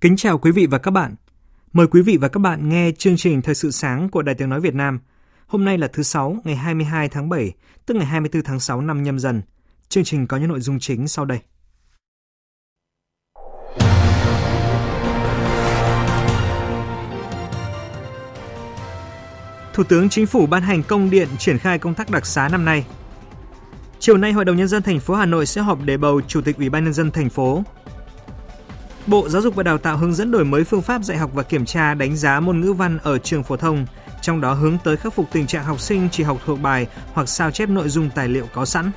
Kính chào quý vị và các bạn. Mời quý vị và các bạn nghe chương trình Thời sự sáng của Đài Tiếng Nói Việt Nam. Hôm nay là thứ Sáu, ngày 22 tháng 7, tức ngày 24 tháng 6 năm nhâm dần. Chương trình có những nội dung chính sau đây. Thủ tướng Chính phủ ban hành công điện triển khai công tác đặc xá năm nay. Chiều nay, Hội đồng nhân dân thành phố Hà Nội sẽ họp để bầu Chủ tịch Ủy ban nhân dân thành phố. Bộ Giáo dục và Đào tạo hướng dẫn đổi mới phương pháp dạy học và kiểm tra đánh giá môn ngữ văn ở trường phổ thông, trong đó hướng tới khắc phục tình trạng học sinh chỉ học thuộc bài hoặc sao chép nội dung tài liệu có sẵn.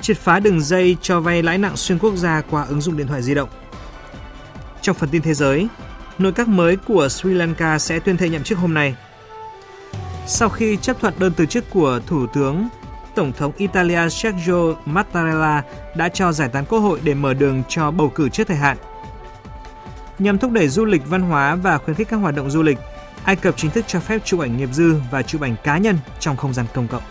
Triệt phá đường dây cho vay lãi nặng xuyên quốc gia qua ứng dụng điện thoại di động. Trong phần tin thế giới, nội các mới của Sri Lanka sẽ tuyên thệ nhậm chức hôm nay. Sau khi chấp thuận đơn từ chức của Thủ tướng Tổng thống Italia Sergio Mattarella đã cho giải tán quốc hội để mở đường cho bầu cử trước thời hạn. Nhằm thúc đẩy du lịch văn hóa và khuyến khích các hoạt động du lịch, Ai Cập chính thức cho phép chụp ảnh nghiệp dư và chụp ảnh cá nhân trong không gian công cộng.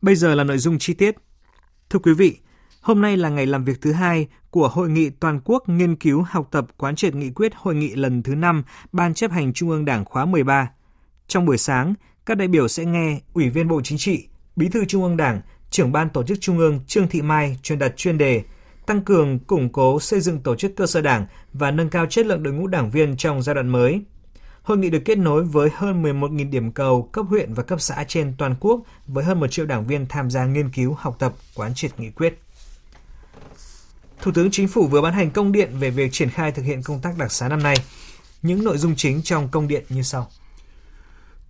Bây giờ là nội dung chi tiết. Thưa quý vị, Hôm nay là ngày làm việc thứ hai của Hội nghị Toàn quốc nghiên cứu học tập quán triệt nghị quyết Hội nghị lần thứ 5 Ban chấp hành Trung ương Đảng khóa 13. Trong buổi sáng, các đại biểu sẽ nghe Ủy viên Bộ Chính trị, Bí thư Trung ương Đảng, trưởng ban tổ chức Trung ương Trương Thị Mai truyền đặt chuyên đề tăng cường, củng cố xây dựng tổ chức cơ sở đảng và nâng cao chất lượng đội ngũ đảng viên trong giai đoạn mới. Hội nghị được kết nối với hơn 11.000 điểm cầu cấp huyện và cấp xã trên toàn quốc với hơn 1 triệu đảng viên tham gia nghiên cứu, học tập, quán triệt nghị quyết. Thủ tướng Chính phủ vừa ban hành công điện về việc triển khai thực hiện công tác đặc xá năm nay. Những nội dung chính trong công điện như sau.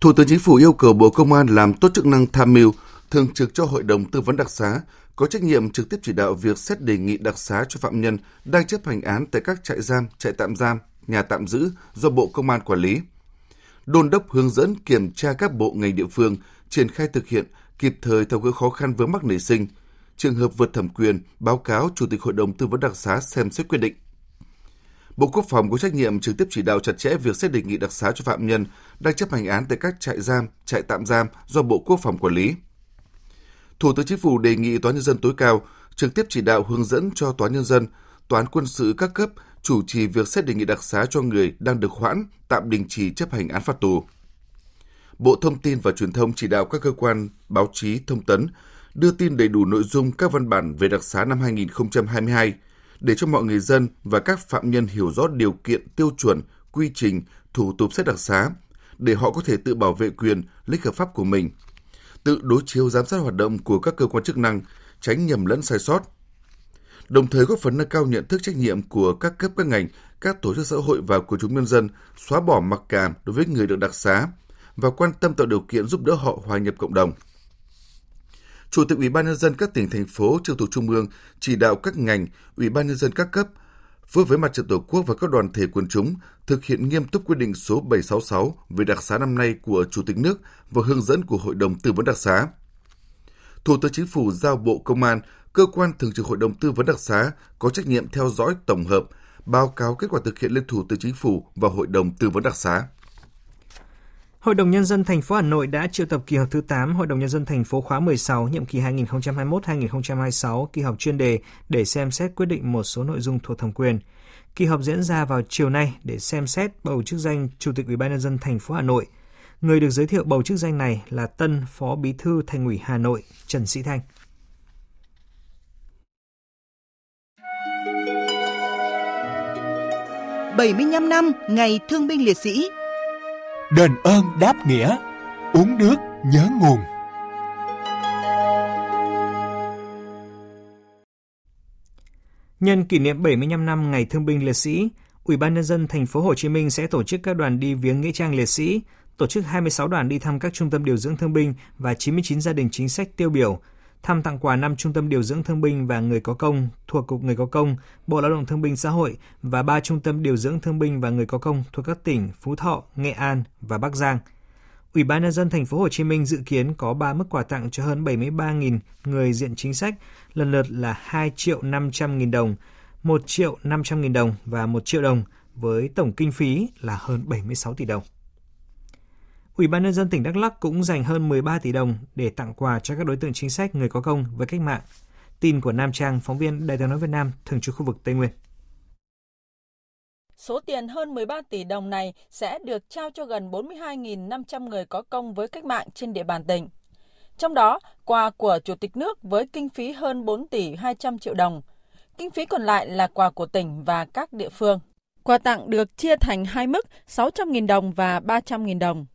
Thủ tướng Chính phủ yêu cầu Bộ Công an làm tốt chức năng tham mưu, thường trực cho Hội đồng Tư vấn đặc xá, có trách nhiệm trực tiếp chỉ đạo việc xét đề nghị đặc xá cho phạm nhân đang chấp hành án tại các trại giam, trại tạm giam, nhà tạm giữ do Bộ Công an quản lý. Đôn đốc hướng dẫn kiểm tra các bộ ngành địa phương triển khai thực hiện kịp thời tháo gỡ khó khăn vướng mắc nảy sinh – trường hợp vượt thẩm quyền báo cáo Chủ tịch Hội đồng Tư vấn đặc xá xem xét quyết định. Bộ Quốc phòng có trách nhiệm trực tiếp chỉ đạo chặt chẽ việc xét đề nghị đặc xá cho phạm nhân đang chấp hành án tại các trại giam, trại tạm giam do Bộ Quốc phòng quản lý. Thủ tướng Chính phủ đề nghị Tòa nhân dân tối cao trực tiếp chỉ đạo hướng dẫn cho Tòa nhân dân, Tòa án quân sự các cấp chủ trì việc xét đề nghị đặc xá cho người đang được hoãn, tạm đình chỉ chấp hành án phạt tù. Bộ Thông tin và Truyền thông chỉ đạo các cơ quan báo chí thông tấn đưa tin đầy đủ nội dung các văn bản về đặc xá năm 2022 để cho mọi người dân và các phạm nhân hiểu rõ điều kiện, tiêu chuẩn, quy trình, thủ tục xét đặc xá để họ có thể tự bảo vệ quyền, lợi hợp pháp của mình, tự đối chiếu giám sát hoạt động của các cơ quan chức năng, tránh nhầm lẫn sai sót. Đồng thời góp phần nâng cao nhận thức trách nhiệm của các cấp các ngành, các tổ chức xã hội và của chúng nhân dân xóa bỏ mặc cảm đối với người được đặc xá và quan tâm tạo điều kiện giúp đỡ họ hòa nhập cộng đồng. Chủ tịch Ủy ban nhân dân các tỉnh thành phố trực thuộc trung ương chỉ đạo các ngành, Ủy ban nhân dân các cấp phối với mặt trận Tổ quốc và các đoàn thể quần chúng thực hiện nghiêm túc quyết định số 766 về đặc xá năm nay của Chủ tịch nước và hướng dẫn của Hội đồng Tư vấn đặc xá. Thủ tướng Chính phủ giao Bộ Công an, cơ quan thường trực Hội đồng Tư vấn đặc xá có trách nhiệm theo dõi tổng hợp, báo cáo kết quả thực hiện lên Thủ tướng Chính phủ và Hội đồng Tư vấn đặc xá. Hội đồng nhân dân thành phố Hà Nội đã triệu tập kỳ họp thứ 8 Hội đồng nhân dân thành phố khóa 16 nhiệm kỳ 2021-2026 kỳ họp chuyên đề để xem xét quyết định một số nội dung thuộc thẩm quyền. Kỳ họp diễn ra vào chiều nay để xem xét bầu chức danh Chủ tịch Ủy ban nhân dân thành phố Hà Nội. Người được giới thiệu bầu chức danh này là tân Phó Bí thư Thành ủy Hà Nội, Trần Sĩ Thanh. bảy mươi năm năm ngày Thương binh Liệt sĩ đền ơn đáp nghĩa, uống nước nhớ nguồn. Nhân kỷ niệm 75 năm Ngày Thương binh Liệt sĩ, Ủy ban nhân dân thành phố Hồ Chí Minh sẽ tổ chức các đoàn đi viếng nghĩa trang liệt sĩ, tổ chức 26 đoàn đi thăm các trung tâm điều dưỡng thương binh và 99 gia đình chính sách tiêu biểu, thăm tặng quà năm trung tâm điều dưỡng thương binh và người có công thuộc Cục Người có công, Bộ Lao động Thương binh Xã hội và ba trung tâm điều dưỡng thương binh và người có công thuộc các tỉnh Phú Thọ, Nghệ An và Bắc Giang. Ủy ban nhân dân thành phố Hồ Chí Minh dự kiến có 3 mức quà tặng cho hơn 73.000 người diện chính sách, lần lượt là 2 triệu 500 nghìn đồng, 1 triệu 500 nghìn đồng và 1 triệu đồng với tổng kinh phí là hơn 76 tỷ đồng. Ủy ban nhân dân tỉnh Đắk Lắk cũng dành hơn 13 tỷ đồng để tặng quà cho các đối tượng chính sách người có công với cách mạng. Tin của Nam Trang, phóng viên Đài tiếng nói Việt Nam, thường trú khu vực Tây Nguyên. Số tiền hơn 13 tỷ đồng này sẽ được trao cho gần 42.500 người có công với cách mạng trên địa bàn tỉnh. Trong đó, quà của Chủ tịch nước với kinh phí hơn 4 tỷ 200 triệu đồng. Kinh phí còn lại là quà của tỉnh và các địa phương. Quà tặng được chia thành hai mức 600.000 đồng và 300.000 đồng.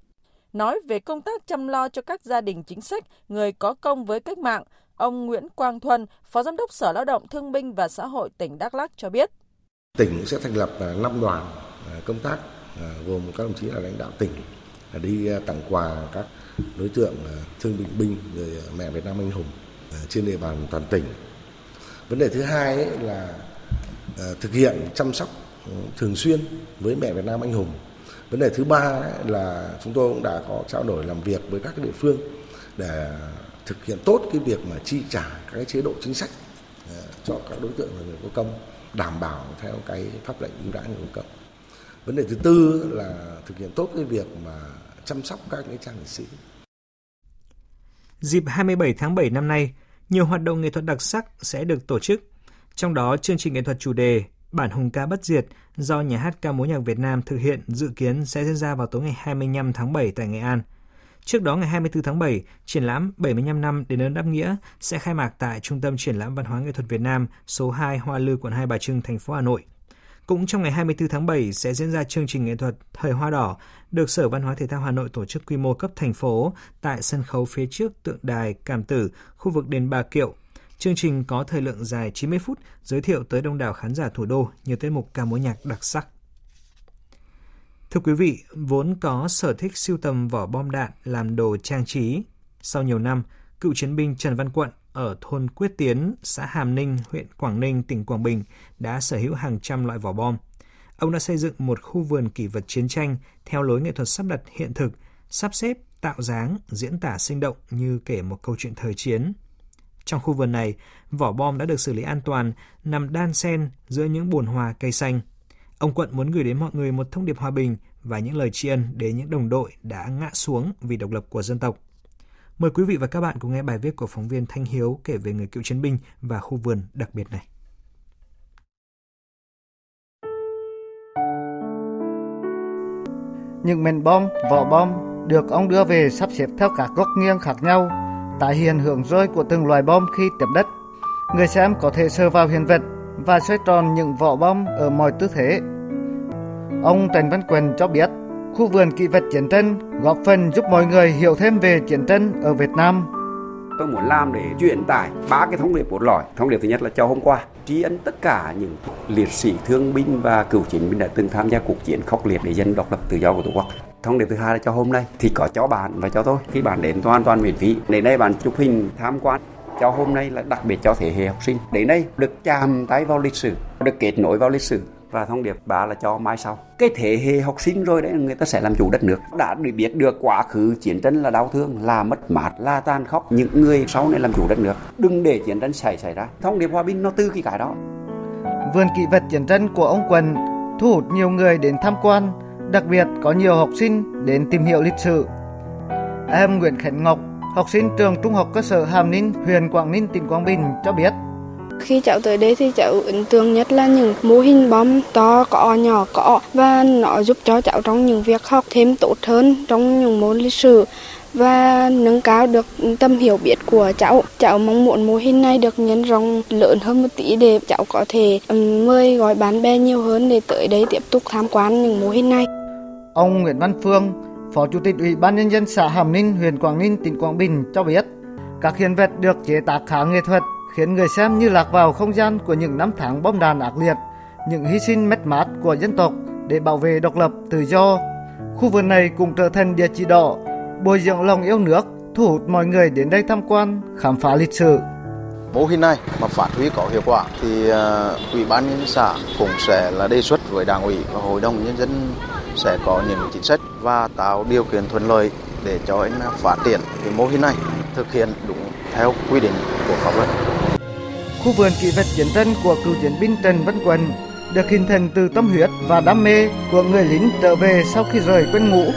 Nói về công tác chăm lo cho các gia đình chính sách, người có công với cách mạng, ông Nguyễn Quang Thuần, Phó Giám đốc Sở Lao động Thương binh và Xã hội tỉnh Đắk Lắk cho biết. Tỉnh sẽ thành lập à, 5 đoàn à, công tác à, gồm các đồng chí là lãnh đạo tỉnh đi tặng quà các đối tượng thương bệnh binh người mẹ Việt Nam anh hùng trên địa bàn toàn tỉnh. Vấn đề thứ hai là thực hiện chăm sóc ừ, thường xuyên với mẹ Việt Nam anh hùng vấn đề thứ ba là chúng tôi cũng đã có trao đổi làm việc với các địa phương để thực hiện tốt cái việc mà chi trả các cái chế độ chính sách ờ, cho các đối tượng là người có công đảm bảo theo cái pháp lệnh ưu đãi người có công vấn đề thứ tư là thực hiện tốt cái việc mà chăm sóc các cái trang liệt sĩ Dịp 27 tháng 7 năm nay, nhiều hoạt động nghệ thuật đặc sắc sẽ được tổ chức. Trong đó, chương trình nghệ thuật chủ đề Bản hùng ca bất diệt do nhà hát ca mối nhạc Việt Nam thực hiện dự kiến sẽ diễn ra vào tối ngày 25 tháng 7 tại Nghệ An. Trước đó ngày 24 tháng 7, triển lãm 75 năm đến ơn đáp nghĩa sẽ khai mạc tại Trung tâm Triển lãm Văn hóa Nghệ thuật Việt Nam số 2 Hoa Lư quận Hai Bà Trưng, thành phố Hà Nội. Cũng trong ngày 24 tháng 7 sẽ diễn ra chương trình nghệ thuật Thời Hoa Đỏ được Sở Văn hóa Thể thao Hà Nội tổ chức quy mô cấp thành phố tại sân khấu phía trước tượng đài Cảm Tử, khu vực đền Bà Kiệu, Chương trình có thời lượng dài 90 phút, giới thiệu tới đông đảo khán giả thủ đô nhiều tiết mục ca mối nhạc đặc sắc. Thưa quý vị, vốn có sở thích siêu tầm vỏ bom đạn làm đồ trang trí. Sau nhiều năm, cựu chiến binh Trần Văn Quận ở thôn Quyết Tiến, xã Hàm Ninh, huyện Quảng Ninh, tỉnh Quảng Bình đã sở hữu hàng trăm loại vỏ bom. Ông đã xây dựng một khu vườn kỷ vật chiến tranh theo lối nghệ thuật sắp đặt hiện thực, sắp xếp, tạo dáng, diễn tả sinh động như kể một câu chuyện thời chiến. Trong khu vườn này, vỏ bom đã được xử lý an toàn, nằm đan xen giữa những bồn hoa cây xanh. Ông Quận muốn gửi đến mọi người một thông điệp hòa bình và những lời tri ân đến những đồng đội đã ngã xuống vì độc lập của dân tộc. Mời quý vị và các bạn cùng nghe bài viết của phóng viên Thanh Hiếu kể về người cựu chiến binh và khu vườn đặc biệt này. Những mảnh bom, vỏ bom được ông đưa về sắp xếp theo các góc nghiêng khác nhau tái hiện hưởng rơi của từng loài bom khi tiếp đất. Người xem có thể sờ vào hiện vật và xoay tròn những vỏ bom ở mọi tư thế. Ông Trần Văn Quyền cho biết, khu vườn kỹ vật chiến tranh góp phần giúp mọi người hiểu thêm về chiến tranh ở Việt Nam. Tôi muốn làm để truyền tải ba cái thông điệp cốt lõi. Thông điệp thứ nhất là cho hôm qua tri ân tất cả những liệt sĩ thương binh và cựu chiến binh đã từng tham gia cuộc chiến khốc liệt để giành độc lập tự do của tổ quốc thông điệp thứ hai là cho hôm nay thì có cho bạn và cho tôi. Khi bạn đến hoàn toàn miễn phí. Đến đây bạn chụp hình, tham quan. Cho hôm nay là đặc biệt cho thế hệ học sinh. Đến đây được chạm tay vào lịch sử, được kết nối vào lịch sử. Và thông điệp ba là cho mai sau. Cái thế hệ học sinh rồi đấy, người ta sẽ làm chủ đất nước. Đã được biết được quá khứ chiến tranh là đau thương, là mất mát, là tan khóc những người sau này làm chủ đất nước. Đừng để chiến tranh xảy xảy ra. Thông điệp hòa bình nó từ cái cái đó. Vườn kỷ vật chiến tranh của ông Quần thu hút nhiều người đến tham quan. Đặc biệt có nhiều học sinh đến tìm hiểu lịch sử. Em Nguyễn Khánh Ngọc, học sinh trường Trung học cơ sở Hàm Ninh, huyện Quảng Ninh, tỉnh Quảng Bình cho biết. Khi cháu tới đây thì cháu ấn tượng nhất là những mô hình bom to cỏ nhỏ cỏ và nó giúp cho cháu trong những việc học thêm tốt hơn trong những môn lịch sử và nâng cao được tâm hiểu biết của cháu. Cháu mong muốn mô hình này được nhân rộng lớn hơn một tí để cháu có thể mời gọi bạn bè nhiều hơn để tới đây tiếp tục tham quan những mô hình này. Ông Nguyễn Văn Phương, Phó Chủ tịch Ủy ban Nhân dân xã Hàm Ninh, huyện Quảng Ninh, tỉnh Quảng Bình cho biết, các hiện vật được chế tác khá nghệ thuật, khiến người xem như lạc vào không gian của những năm tháng bom đạn ác liệt, những hy sinh mất mát của dân tộc để bảo vệ độc lập tự do. Khu vườn này cũng trở thành địa chỉ đỏ, bồi dưỡng lòng yêu nước, thu hút mọi người đến đây tham quan, khám phá lịch sử. Mô hình này mà phát huy có hiệu quả thì uh, ủy ban nhân xã cũng sẽ là đề xuất với đảng ủy và hội đồng nhân dân sẽ có những chính sách và tạo điều kiện thuận lợi để cho anh phát triển cái mô hình này thực hiện đúng theo quy định của pháp luật. Khu vườn kỷ vật chiến tranh của cựu chiến binh Trần Văn Quần được hình thành từ tâm huyết và đam mê của người lính trở về sau khi rời quân ngũ.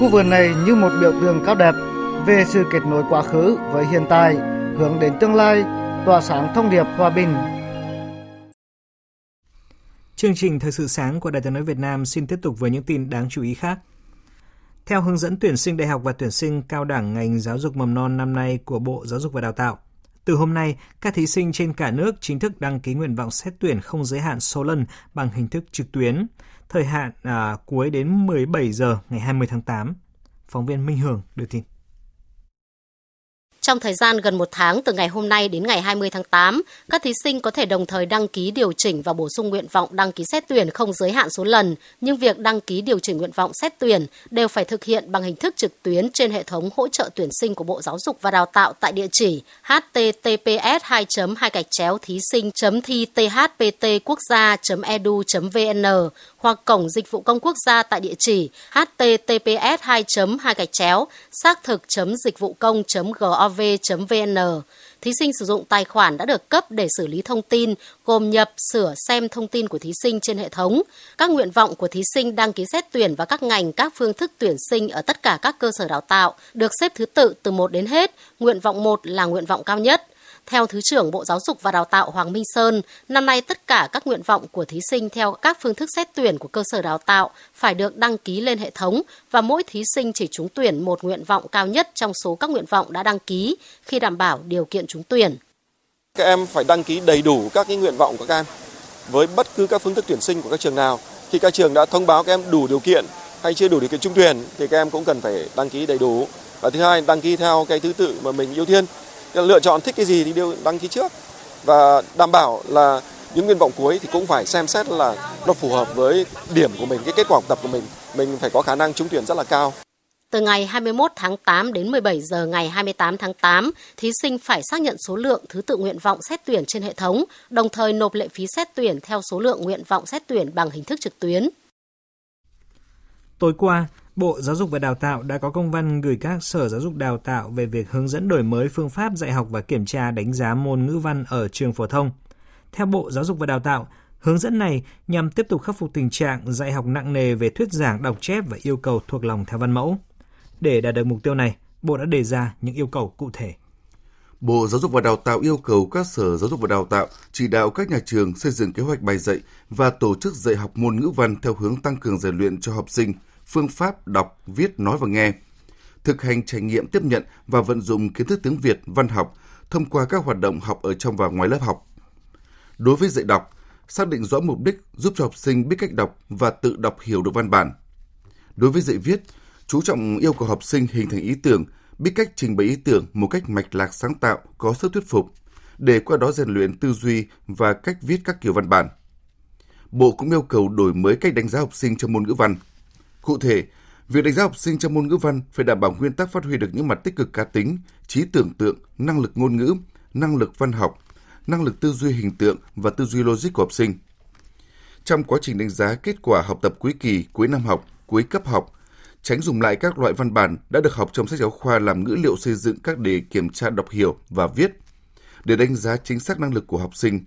Khu vườn này như một biểu tượng cao đẹp về sự kết nối quá khứ với hiện tại, hướng đến tương lai, tỏa sáng thông điệp hòa bình. Chương trình Thời sự sáng của Đài tiếng nói Việt Nam xin tiếp tục với những tin đáng chú ý khác. Theo hướng dẫn tuyển sinh đại học và tuyển sinh cao đẳng ngành giáo dục mầm non năm nay của Bộ Giáo dục và Đào tạo, từ hôm nay, các thí sinh trên cả nước chính thức đăng ký nguyện vọng xét tuyển không giới hạn số lần bằng hình thức trực tuyến. Thời hạn à, cuối đến 17 giờ ngày 20 tháng 8. Phóng viên Minh Hường đưa tin. Trong thời gian gần một tháng từ ngày hôm nay đến ngày 20 tháng 8, các thí sinh có thể đồng thời đăng ký điều chỉnh và bổ sung nguyện vọng đăng ký xét tuyển không giới hạn số lần, nhưng việc đăng ký điều chỉnh nguyện vọng xét tuyển đều phải thực hiện bằng hình thức trực tuyến trên hệ thống hỗ trợ tuyển sinh của Bộ Giáo dục và Đào tạo tại địa chỉ https 2 2 gạch chéo thí sinh thi thpt quốc gia edu vn hoặc cổng dịch vụ công quốc gia tại địa chỉ https 2 2 gạch chéo xác thực dịch vụ công gov gov.vn. Thí sinh sử dụng tài khoản đã được cấp để xử lý thông tin, gồm nhập, sửa, xem thông tin của thí sinh trên hệ thống. Các nguyện vọng của thí sinh đăng ký xét tuyển và các ngành, các phương thức tuyển sinh ở tất cả các cơ sở đào tạo được xếp thứ tự từ 1 đến hết. Nguyện vọng 1 là nguyện vọng cao nhất. Theo Thứ trưởng Bộ Giáo dục và Đào tạo Hoàng Minh Sơn, năm nay tất cả các nguyện vọng của thí sinh theo các phương thức xét tuyển của cơ sở đào tạo phải được đăng ký lên hệ thống và mỗi thí sinh chỉ trúng tuyển một nguyện vọng cao nhất trong số các nguyện vọng đã đăng ký khi đảm bảo điều kiện trúng tuyển. Các em phải đăng ký đầy đủ các cái nguyện vọng của các em với bất cứ các phương thức tuyển sinh của các trường nào. Khi các trường đã thông báo các em đủ điều kiện hay chưa đủ điều kiện trúng tuyển thì các em cũng cần phải đăng ký đầy đủ. Và thứ hai, đăng ký theo cái thứ tự mà mình ưu tiên lựa chọn thích cái gì thì đều đăng ký trước và đảm bảo là những nguyện vọng cuối thì cũng phải xem xét là nó phù hợp với điểm của mình, cái kết quả học tập của mình. Mình phải có khả năng trúng tuyển rất là cao. Từ ngày 21 tháng 8 đến 17 giờ ngày 28 tháng 8, thí sinh phải xác nhận số lượng thứ tự nguyện vọng xét tuyển trên hệ thống, đồng thời nộp lệ phí xét tuyển theo số lượng nguyện vọng xét tuyển bằng hình thức trực tuyến. Tối qua, Bộ Giáo dục và Đào tạo đã có công văn gửi các sở giáo dục đào tạo về việc hướng dẫn đổi mới phương pháp dạy học và kiểm tra đánh giá môn ngữ văn ở trường phổ thông. Theo Bộ Giáo dục và Đào tạo, hướng dẫn này nhằm tiếp tục khắc phục tình trạng dạy học nặng nề về thuyết giảng, đọc chép và yêu cầu thuộc lòng theo văn mẫu. Để đạt được mục tiêu này, Bộ đã đề ra những yêu cầu cụ thể. Bộ Giáo dục và Đào tạo yêu cầu các sở giáo dục và đào tạo chỉ đạo các nhà trường xây dựng kế hoạch bài dạy và tổ chức dạy học môn ngữ văn theo hướng tăng cường rèn luyện cho học sinh – phương pháp đọc, viết, nói và nghe, thực hành trải nghiệm tiếp nhận và vận dụng kiến thức tiếng Việt, văn học thông qua các hoạt động học ở trong và ngoài lớp học. Đối với dạy đọc, xác định rõ mục đích giúp cho học sinh biết cách đọc và tự đọc hiểu được văn bản. Đối với dạy viết, chú trọng yêu cầu học sinh hình thành ý tưởng, biết cách trình bày ý tưởng một cách mạch lạc sáng tạo, có sức thuyết phục, để qua đó rèn luyện tư duy và cách viết các kiểu văn bản. Bộ cũng yêu cầu đổi mới cách đánh giá học sinh trong môn ngữ văn, Cụ thể, việc đánh giá học sinh trong môn ngữ văn phải đảm bảo nguyên tắc phát huy được những mặt tích cực cá tính, trí tưởng tượng, năng lực ngôn ngữ, năng lực văn học, năng lực tư duy hình tượng và tư duy logic của học sinh. Trong quá trình đánh giá kết quả học tập cuối kỳ, cuối năm học, cuối cấp học, tránh dùng lại các loại văn bản đã được học trong sách giáo khoa làm ngữ liệu xây dựng các đề kiểm tra đọc hiểu và viết để đánh giá chính xác năng lực của học sinh,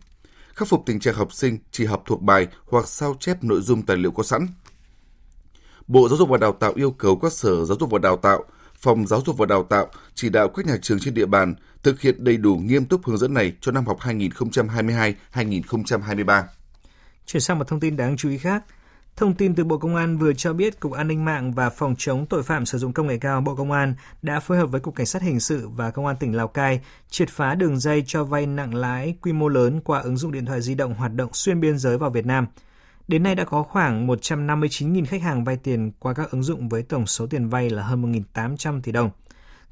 khắc phục tình trạng học sinh chỉ học thuộc bài hoặc sao chép nội dung tài liệu có sẵn. Bộ Giáo dục và Đào tạo yêu cầu các sở giáo dục và đào tạo, phòng giáo dục và đào tạo chỉ đạo các nhà trường trên địa bàn thực hiện đầy đủ nghiêm túc hướng dẫn này cho năm học 2022-2023. Chuyển sang một thông tin đáng chú ý khác. Thông tin từ Bộ Công an vừa cho biết Cục An ninh mạng và Phòng chống tội phạm sử dụng công nghệ cao Bộ Công an đã phối hợp với Cục Cảnh sát Hình sự và Công an tỉnh Lào Cai triệt phá đường dây cho vay nặng lãi quy mô lớn qua ứng dụng điện thoại di động hoạt động xuyên biên giới vào Việt Nam – Đến nay đã có khoảng 159.000 khách hàng vay tiền qua các ứng dụng với tổng số tiền vay là hơn 1.800 tỷ đồng.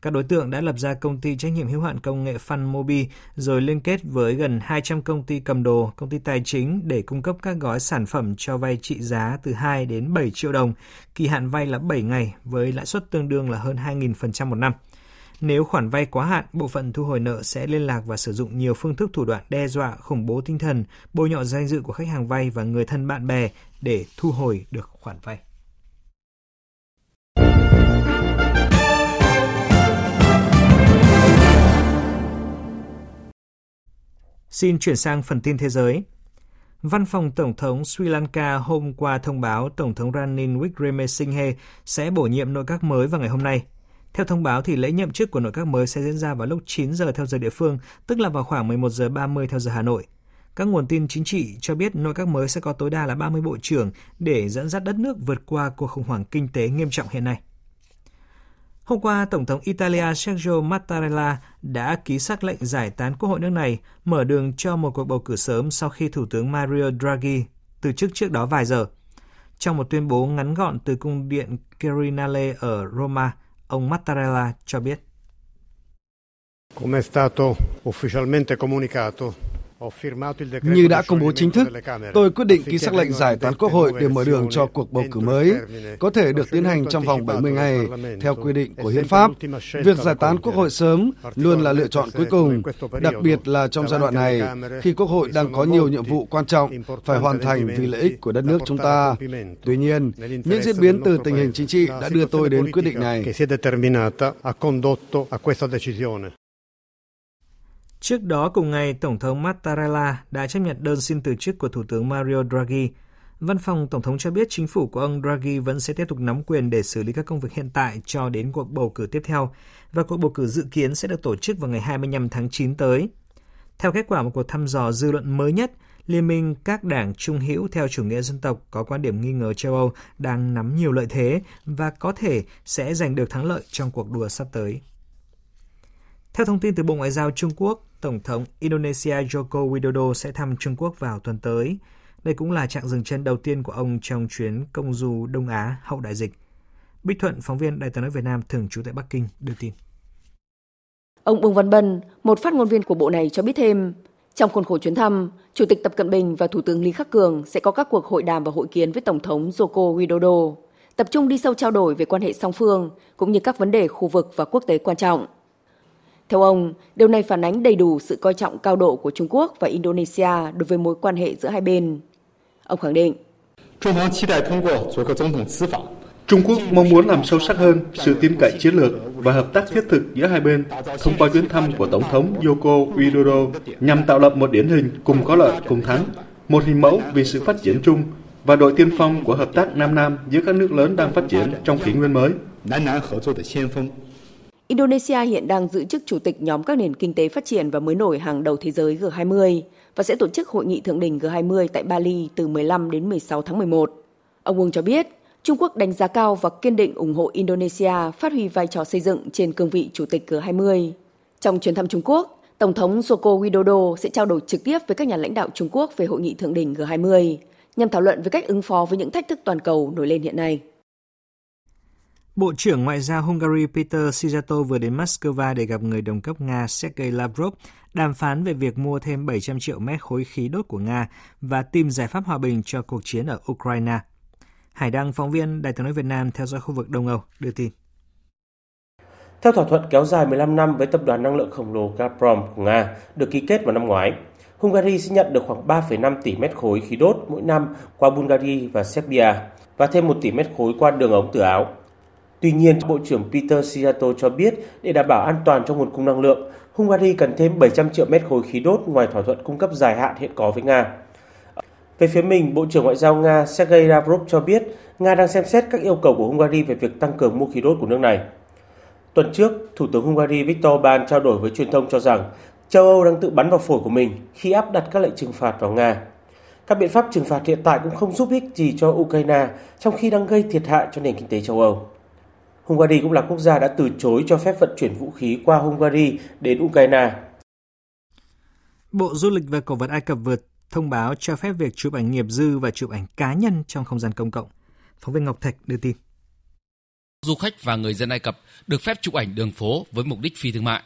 Các đối tượng đã lập ra công ty trách nhiệm hữu hạn công nghệ Fun Mobi rồi liên kết với gần 200 công ty cầm đồ, công ty tài chính để cung cấp các gói sản phẩm cho vay trị giá từ 2 đến 7 triệu đồng, kỳ hạn vay là 7 ngày với lãi suất tương đương là hơn 2.000% một năm. Nếu khoản vay quá hạn, bộ phận thu hồi nợ sẽ liên lạc và sử dụng nhiều phương thức thủ đoạn đe dọa, khủng bố tinh thần, bôi nhọ danh dự của khách hàng vay và người thân bạn bè để thu hồi được khoản vay. Xin chuyển sang phần tin thế giới. Văn phòng Tổng thống Sri Lanka hôm qua thông báo Tổng thống Ranil Wickremesinghe sẽ bổ nhiệm nội các mới vào ngày hôm nay. Theo thông báo thì lễ nhậm chức của nội các mới sẽ diễn ra vào lúc 9 giờ theo giờ địa phương, tức là vào khoảng 11 giờ 30 theo giờ Hà Nội. Các nguồn tin chính trị cho biết nội các mới sẽ có tối đa là 30 bộ trưởng để dẫn dắt đất nước vượt qua cuộc khủng hoảng kinh tế nghiêm trọng hiện nay. Hôm qua, Tổng thống Italia Sergio Mattarella đã ký xác lệnh giải tán quốc hội nước này, mở đường cho một cuộc bầu cử sớm sau khi Thủ tướng Mario Draghi từ chức trước đó vài giờ. Trong một tuyên bố ngắn gọn từ cung điện Quirinale ở Roma, ông Mattarella cho biết. Come è stato ufficialmente comunicato, như đã công bố chính thức, tôi quyết định ký sắc lệnh giải tán Quốc hội để mở đường cho cuộc bầu cử mới, có thể được tiến hành trong vòng 70 ngày theo quy định của hiến pháp. Việc giải tán Quốc hội sớm luôn là lựa chọn cuối cùng, đặc biệt là trong giai đoạn này, khi Quốc hội đang có nhiều nhiệm vụ quan trọng phải hoàn thành vì lợi ích của đất nước chúng ta. Tuy nhiên, những diễn biến từ tình hình chính trị đã đưa tôi đến quyết định này. Trước đó cùng ngày, Tổng thống Mattarella đã chấp nhận đơn xin từ chức của Thủ tướng Mario Draghi. Văn phòng Tổng thống cho biết chính phủ của ông Draghi vẫn sẽ tiếp tục nắm quyền để xử lý các công việc hiện tại cho đến cuộc bầu cử tiếp theo, và cuộc bầu cử dự kiến sẽ được tổ chức vào ngày 25 tháng 9 tới. Theo kết quả một cuộc thăm dò dư luận mới nhất, Liên minh các đảng trung hữu theo chủ nghĩa dân tộc có quan điểm nghi ngờ châu Âu đang nắm nhiều lợi thế và có thể sẽ giành được thắng lợi trong cuộc đua sắp tới. Theo thông tin từ Bộ Ngoại giao Trung Quốc, Tổng thống Indonesia Joko Widodo sẽ thăm Trung Quốc vào tuần tới. Đây cũng là trạng dừng chân đầu tiên của ông trong chuyến công du Đông Á hậu đại dịch. Bích Thuận, phóng viên Đài tiếng nói Việt Nam thường trú tại Bắc Kinh đưa tin. Ông Uông Văn Bân, một phát ngôn viên của bộ này cho biết thêm, trong khuôn khổ chuyến thăm, Chủ tịch Tập Cận Bình và Thủ tướng Lý Khắc Cường sẽ có các cuộc hội đàm và hội kiến với Tổng thống Joko Widodo, tập trung đi sâu trao đổi về quan hệ song phương cũng như các vấn đề khu vực và quốc tế quan trọng. Theo ông, điều này phản ánh đầy đủ sự coi trọng cao độ của Trung Quốc và Indonesia đối với mối quan hệ giữa hai bên. Ông khẳng định, Trung Quốc mong muốn làm sâu sắc hơn sự tin cậy chiến lược và hợp tác thiết thực giữa hai bên thông qua chuyến thăm của Tổng thống Joko Widodo nhằm tạo lập một điển hình cùng có lợi cùng thắng, một hình mẫu vì sự phát triển chung và đội tiên phong của hợp tác Nam Nam giữa các nước lớn đang phát triển trong kỷ nguyên mới. Indonesia hiện đang giữ chức chủ tịch nhóm các nền kinh tế phát triển và mới nổi hàng đầu thế giới G20 và sẽ tổ chức hội nghị thượng đỉnh G20 tại Bali từ 15 đến 16 tháng 11. Ông Wong cho biết, Trung Quốc đánh giá cao và kiên định ủng hộ Indonesia phát huy vai trò xây dựng trên cương vị chủ tịch G20. Trong chuyến thăm Trung Quốc, Tổng thống Joko Widodo sẽ trao đổi trực tiếp với các nhà lãnh đạo Trung Quốc về hội nghị thượng đỉnh G20 nhằm thảo luận về cách ứng phó với những thách thức toàn cầu nổi lên hiện nay. Bộ trưởng Ngoại giao Hungary Peter Szijjarto vừa đến Moscow để gặp người đồng cấp Nga Sergei Lavrov, đàm phán về việc mua thêm 700 triệu mét khối khí đốt của Nga và tìm giải pháp hòa bình cho cuộc chiến ở Ukraine. Hải Đăng, phóng viên Đài tiếng nói Việt Nam theo dõi khu vực Đông Âu, đưa tin. Theo thỏa thuận kéo dài 15 năm với tập đoàn năng lượng khổng lồ Gazprom của Nga được ký kết vào năm ngoái, Hungary sẽ nhận được khoảng 3,5 tỷ mét khối khí đốt mỗi năm qua Bulgaria và Serbia và thêm 1 tỷ mét khối qua đường ống từ Áo. Tuy nhiên, Bộ trưởng Peter Siato cho biết để đảm bảo an toàn cho nguồn cung năng lượng, Hungary cần thêm 700 triệu mét khối khí đốt ngoài thỏa thuận cung cấp dài hạn hiện có với Nga. Về phía mình, Bộ trưởng Ngoại giao Nga Sergei Lavrov cho biết Nga đang xem xét các yêu cầu của Hungary về việc tăng cường mua khí đốt của nước này. Tuần trước, Thủ tướng Hungary Viktor Orbán trao đổi với truyền thông cho rằng châu Âu đang tự bắn vào phổi của mình khi áp đặt các lệnh trừng phạt vào Nga. Các biện pháp trừng phạt hiện tại cũng không giúp ích gì cho Ukraine trong khi đang gây thiệt hại cho nền kinh tế châu Âu. Hungary cũng là quốc gia đã từ chối cho phép vận chuyển vũ khí qua Hungary đến Ukraine. Bộ Du lịch và Cổ vật Ai Cập vừa thông báo cho phép việc chụp ảnh nghiệp dư và chụp ảnh cá nhân trong không gian công cộng. Phóng viên Ngọc Thạch đưa tin. Du khách và người dân Ai Cập được phép chụp ảnh đường phố với mục đích phi thương mại.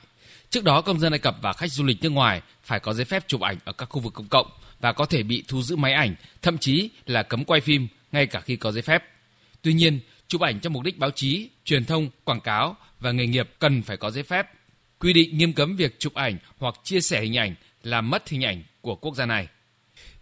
Trước đó, công dân Ai Cập và khách du lịch nước ngoài phải có giấy phép chụp ảnh ở các khu vực công cộng và có thể bị thu giữ máy ảnh, thậm chí là cấm quay phim ngay cả khi có giấy phép. Tuy nhiên, chụp ảnh cho mục đích báo chí, truyền thông, quảng cáo và nghề nghiệp cần phải có giấy phép. Quy định nghiêm cấm việc chụp ảnh hoặc chia sẻ hình ảnh làm mất hình ảnh của quốc gia này.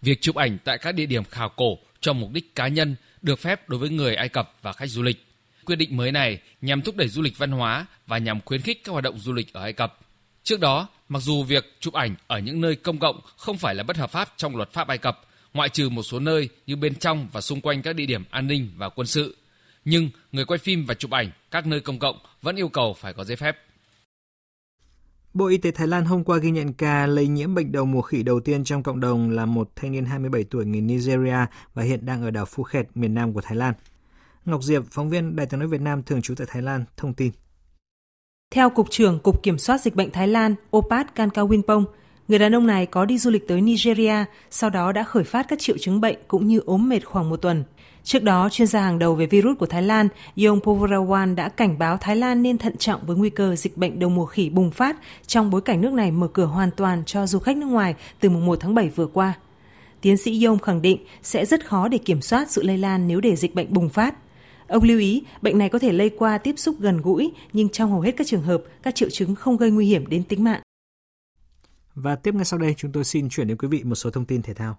Việc chụp ảnh tại các địa điểm khảo cổ cho mục đích cá nhân được phép đối với người Ai Cập và khách du lịch. Quyết định mới này nhằm thúc đẩy du lịch văn hóa và nhằm khuyến khích các hoạt động du lịch ở Ai Cập. Trước đó, mặc dù việc chụp ảnh ở những nơi công cộng không phải là bất hợp pháp trong luật pháp Ai Cập, ngoại trừ một số nơi như bên trong và xung quanh các địa điểm an ninh và quân sự, nhưng người quay phim và chụp ảnh các nơi công cộng vẫn yêu cầu phải có giấy phép. Bộ Y tế Thái Lan hôm qua ghi nhận ca lây nhiễm bệnh đầu mùa khỉ đầu tiên trong cộng đồng là một thanh niên 27 tuổi người Nigeria và hiện đang ở đảo Phuket, miền nam của Thái Lan. Ngọc Diệp, phóng viên Đài tiếng nói Việt Nam thường trú tại Thái Lan, thông tin. Theo Cục trưởng Cục Kiểm soát Dịch bệnh Thái Lan Opat Kankawinpong, người đàn ông này có đi du lịch tới Nigeria, sau đó đã khởi phát các triệu chứng bệnh cũng như ốm mệt khoảng một tuần. Trước đó, chuyên gia hàng đầu về virus của Thái Lan, Yong Povarawan đã cảnh báo Thái Lan nên thận trọng với nguy cơ dịch bệnh đầu mùa khỉ bùng phát trong bối cảnh nước này mở cửa hoàn toàn cho du khách nước ngoài từ mùng 1 tháng 7 vừa qua. Tiến sĩ Yong khẳng định sẽ rất khó để kiểm soát sự lây lan nếu để dịch bệnh bùng phát. Ông lưu ý, bệnh này có thể lây qua tiếp xúc gần gũi, nhưng trong hầu hết các trường hợp, các triệu chứng không gây nguy hiểm đến tính mạng. Và tiếp ngay sau đây, chúng tôi xin chuyển đến quý vị một số thông tin thể thao.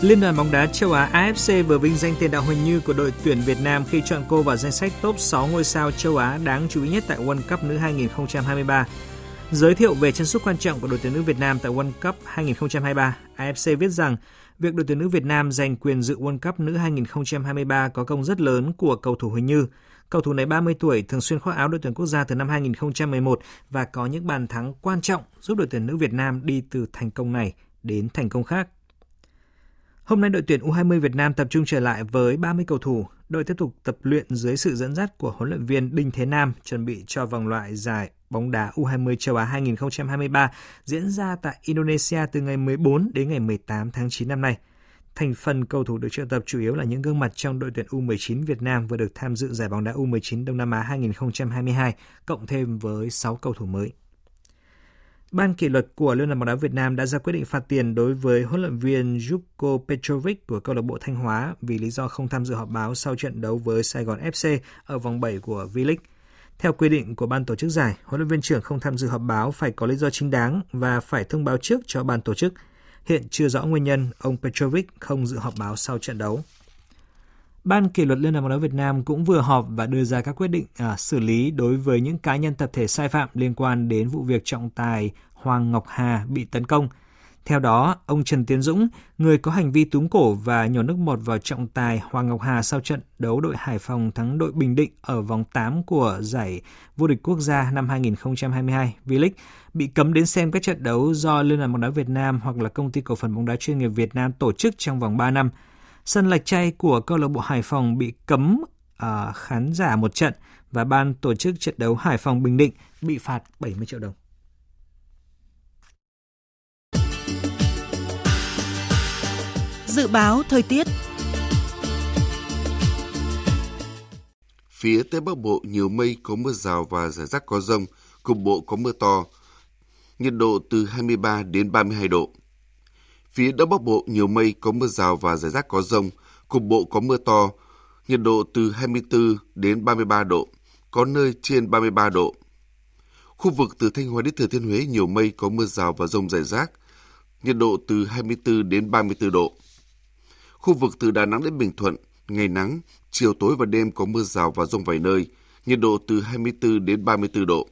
Liên đoàn bóng đá châu Á AFC vừa vinh danh tiền đạo Huỳnh Như của đội tuyển Việt Nam khi chọn cô vào danh sách top 6 ngôi sao châu Á đáng chú ý nhất tại World Cup nữ 2023. Giới thiệu về chân sút quan trọng của đội tuyển nữ Việt Nam tại World Cup 2023, AFC viết rằng việc đội tuyển nữ Việt Nam giành quyền dự World Cup nữ 2023 có công rất lớn của cầu thủ Huỳnh Như. Cầu thủ này 30 tuổi, thường xuyên khoác áo đội tuyển quốc gia từ năm 2011 và có những bàn thắng quan trọng giúp đội tuyển nữ Việt Nam đi từ thành công này đến thành công khác. Hôm nay đội tuyển U20 Việt Nam tập trung trở lại với 30 cầu thủ. Đội tiếp tục tập luyện dưới sự dẫn dắt của huấn luyện viên Đinh Thế Nam chuẩn bị cho vòng loại giải bóng đá U20 châu Á 2023 diễn ra tại Indonesia từ ngày 14 đến ngày 18 tháng 9 năm nay. Thành phần cầu thủ được triệu tập chủ yếu là những gương mặt trong đội tuyển U19 Việt Nam vừa được tham dự giải bóng đá U19 Đông Nam Á 2022, cộng thêm với 6 cầu thủ mới. Ban kỷ luật của Liên đoàn bóng đá Việt Nam đã ra quyết định phạt tiền đối với huấn luyện viên Juko Petrovic của câu lạc bộ Thanh Hóa vì lý do không tham dự họp báo sau trận đấu với Sài Gòn FC ở vòng 7 của V-League. Theo quy định của ban tổ chức giải, huấn luyện viên trưởng không tham dự họp báo phải có lý do chính đáng và phải thông báo trước cho ban tổ chức. Hiện chưa rõ nguyên nhân ông Petrovic không dự họp báo sau trận đấu. Ban kỷ luật Liên đoàn bóng đá Việt Nam cũng vừa họp và đưa ra các quyết định à, xử lý đối với những cá nhân tập thể sai phạm liên quan đến vụ việc trọng tài Hoàng Ngọc Hà bị tấn công. Theo đó, ông Trần Tiến Dũng, người có hành vi túm cổ và nhổ nước bọt vào trọng tài Hoàng Ngọc Hà sau trận đấu đội Hải Phòng thắng đội Bình Định ở vòng 8 của giải vô địch quốc gia năm 2022 V-League, bị cấm đến xem các trận đấu do Liên đoàn bóng đá Việt Nam hoặc là công ty cổ phần bóng đá chuyên nghiệp Việt Nam tổ chức trong vòng 3 năm – Sân lạch chay của câu lạc bộ Hải Phòng bị cấm à, khán giả một trận và ban tổ chức trận đấu Hải Phòng Bình Định bị phạt 70 triệu đồng. Dự báo thời tiết Phía Tây Bắc Bộ nhiều mây có mưa rào và rải rác có rông, cục bộ có mưa to. Nhiệt độ từ 23 đến 32 độ. Phía Đông Bắc Bộ nhiều mây, có mưa rào và rải rác có rông, cục bộ có mưa to, nhiệt độ từ 24 đến 33 độ, có nơi trên 33 độ. Khu vực từ Thanh Hóa đến Thừa Thiên Huế nhiều mây, có mưa rào và rông rải rác, nhiệt độ từ 24 đến 34 độ. Khu vực từ Đà Nẵng đến Bình Thuận, ngày nắng, chiều tối và đêm có mưa rào và rông vài nơi, nhiệt độ từ 24 đến 34 độ.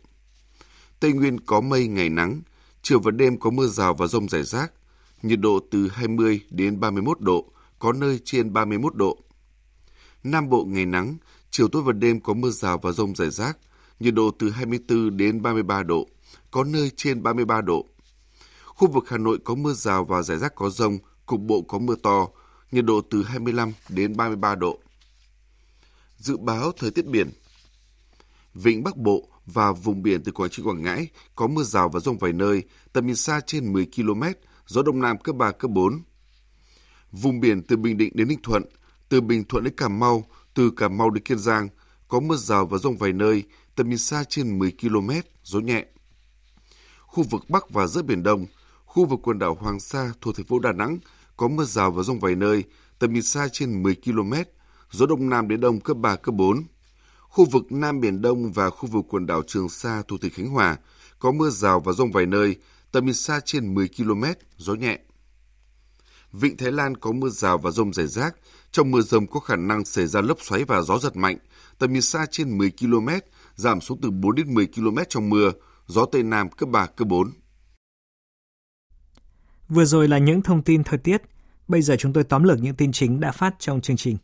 Tây Nguyên có mây, ngày nắng, chiều và đêm có mưa rào và rông rải rác, nhiệt độ từ 20 đến 31 độ, có nơi trên 31 độ. Nam Bộ ngày nắng, chiều tối và đêm có mưa rào và rông rải rác, nhiệt độ từ 24 đến 33 độ, có nơi trên 33 độ. Khu vực Hà Nội có mưa rào và rải rác có rông, cục bộ có mưa to, nhiệt độ từ 25 đến 33 độ. Dự báo thời tiết biển Vịnh Bắc Bộ và vùng biển từ Quảng Trị Quảng Ngãi có mưa rào và rông vài nơi, tầm nhìn xa trên 10 km, gió đông nam cấp 3 cấp 4. Vùng biển từ Bình Định đến Ninh Thuận, từ Bình Thuận đến Cà Mau, từ Cà Mau đến Kiên Giang có mưa rào và rông vài nơi, tầm nhìn xa trên 10 km, gió nhẹ. Khu vực Bắc và giữa Biển Đông, khu vực quần đảo Hoàng Sa thuộc thành phố Đà Nẵng có mưa rào và rông vài nơi, tầm nhìn xa trên 10 km, gió đông nam đến đông cấp 3, cấp 4. Khu vực Nam Biển Đông và khu vực quần đảo Trường Sa thuộc tỉnh Khánh Hòa có mưa rào và rông vài nơi, tầm nhìn xa trên 10 km, gió nhẹ. Vịnh Thái Lan có mưa rào và rông rải rác, trong mưa rông có khả năng xảy ra lốc xoáy và gió giật mạnh, tầm nhìn xa trên 10 km, giảm xuống từ 4 đến 10 km trong mưa, gió Tây Nam cấp 3, cấp 4. Vừa rồi là những thông tin thời tiết, bây giờ chúng tôi tóm lược những tin chính đã phát trong chương trình.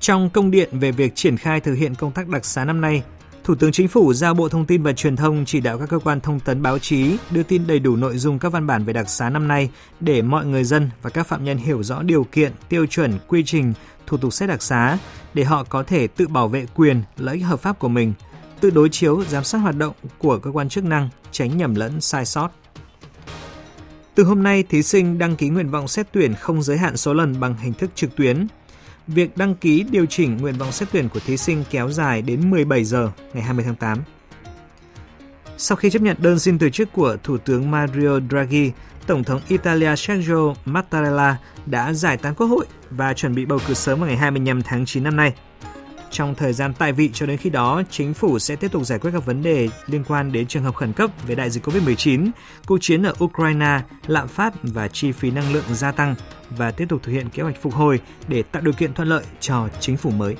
Trong công điện về việc triển khai thực hiện công tác đặc xá năm nay, Thủ tướng Chính phủ giao Bộ Thông tin và Truyền thông chỉ đạo các cơ quan thông tấn báo chí đưa tin đầy đủ nội dung các văn bản về đặc xá năm nay để mọi người dân và các phạm nhân hiểu rõ điều kiện, tiêu chuẩn, quy trình, thủ tục xét đặc xá để họ có thể tự bảo vệ quyền, lợi ích hợp pháp của mình, tự đối chiếu, giám sát hoạt động của cơ quan chức năng, tránh nhầm lẫn sai sót. Từ hôm nay, thí sinh đăng ký nguyện vọng xét tuyển không giới hạn số lần bằng hình thức trực tuyến việc đăng ký điều chỉnh nguyện vọng xét tuyển của thí sinh kéo dài đến 17 giờ ngày 20 tháng 8. Sau khi chấp nhận đơn xin từ chức của Thủ tướng Mario Draghi, Tổng thống Italia Sergio Mattarella đã giải tán quốc hội và chuẩn bị bầu cử sớm vào ngày 25 tháng 9 năm nay. Trong thời gian tại vị cho đến khi đó, chính phủ sẽ tiếp tục giải quyết các vấn đề liên quan đến trường hợp khẩn cấp về đại dịch COVID-19, cuộc chiến ở Ukraine, lạm phát và chi phí năng lượng gia tăng và tiếp tục thực hiện kế hoạch phục hồi để tạo điều kiện thuận lợi cho chính phủ mới.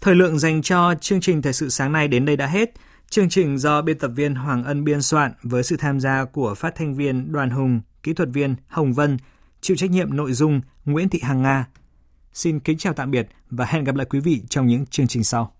Thời lượng dành cho chương trình thời sự sáng nay đến đây đã hết. Chương trình do biên tập viên Hoàng Ân biên soạn với sự tham gia của phát thanh viên Đoàn Hùng, kỹ thuật viên Hồng Vân, chịu trách nhiệm nội dung Nguyễn Thị Hằng Nga. Xin kính chào tạm biệt và hẹn gặp lại quý vị trong những chương trình sau.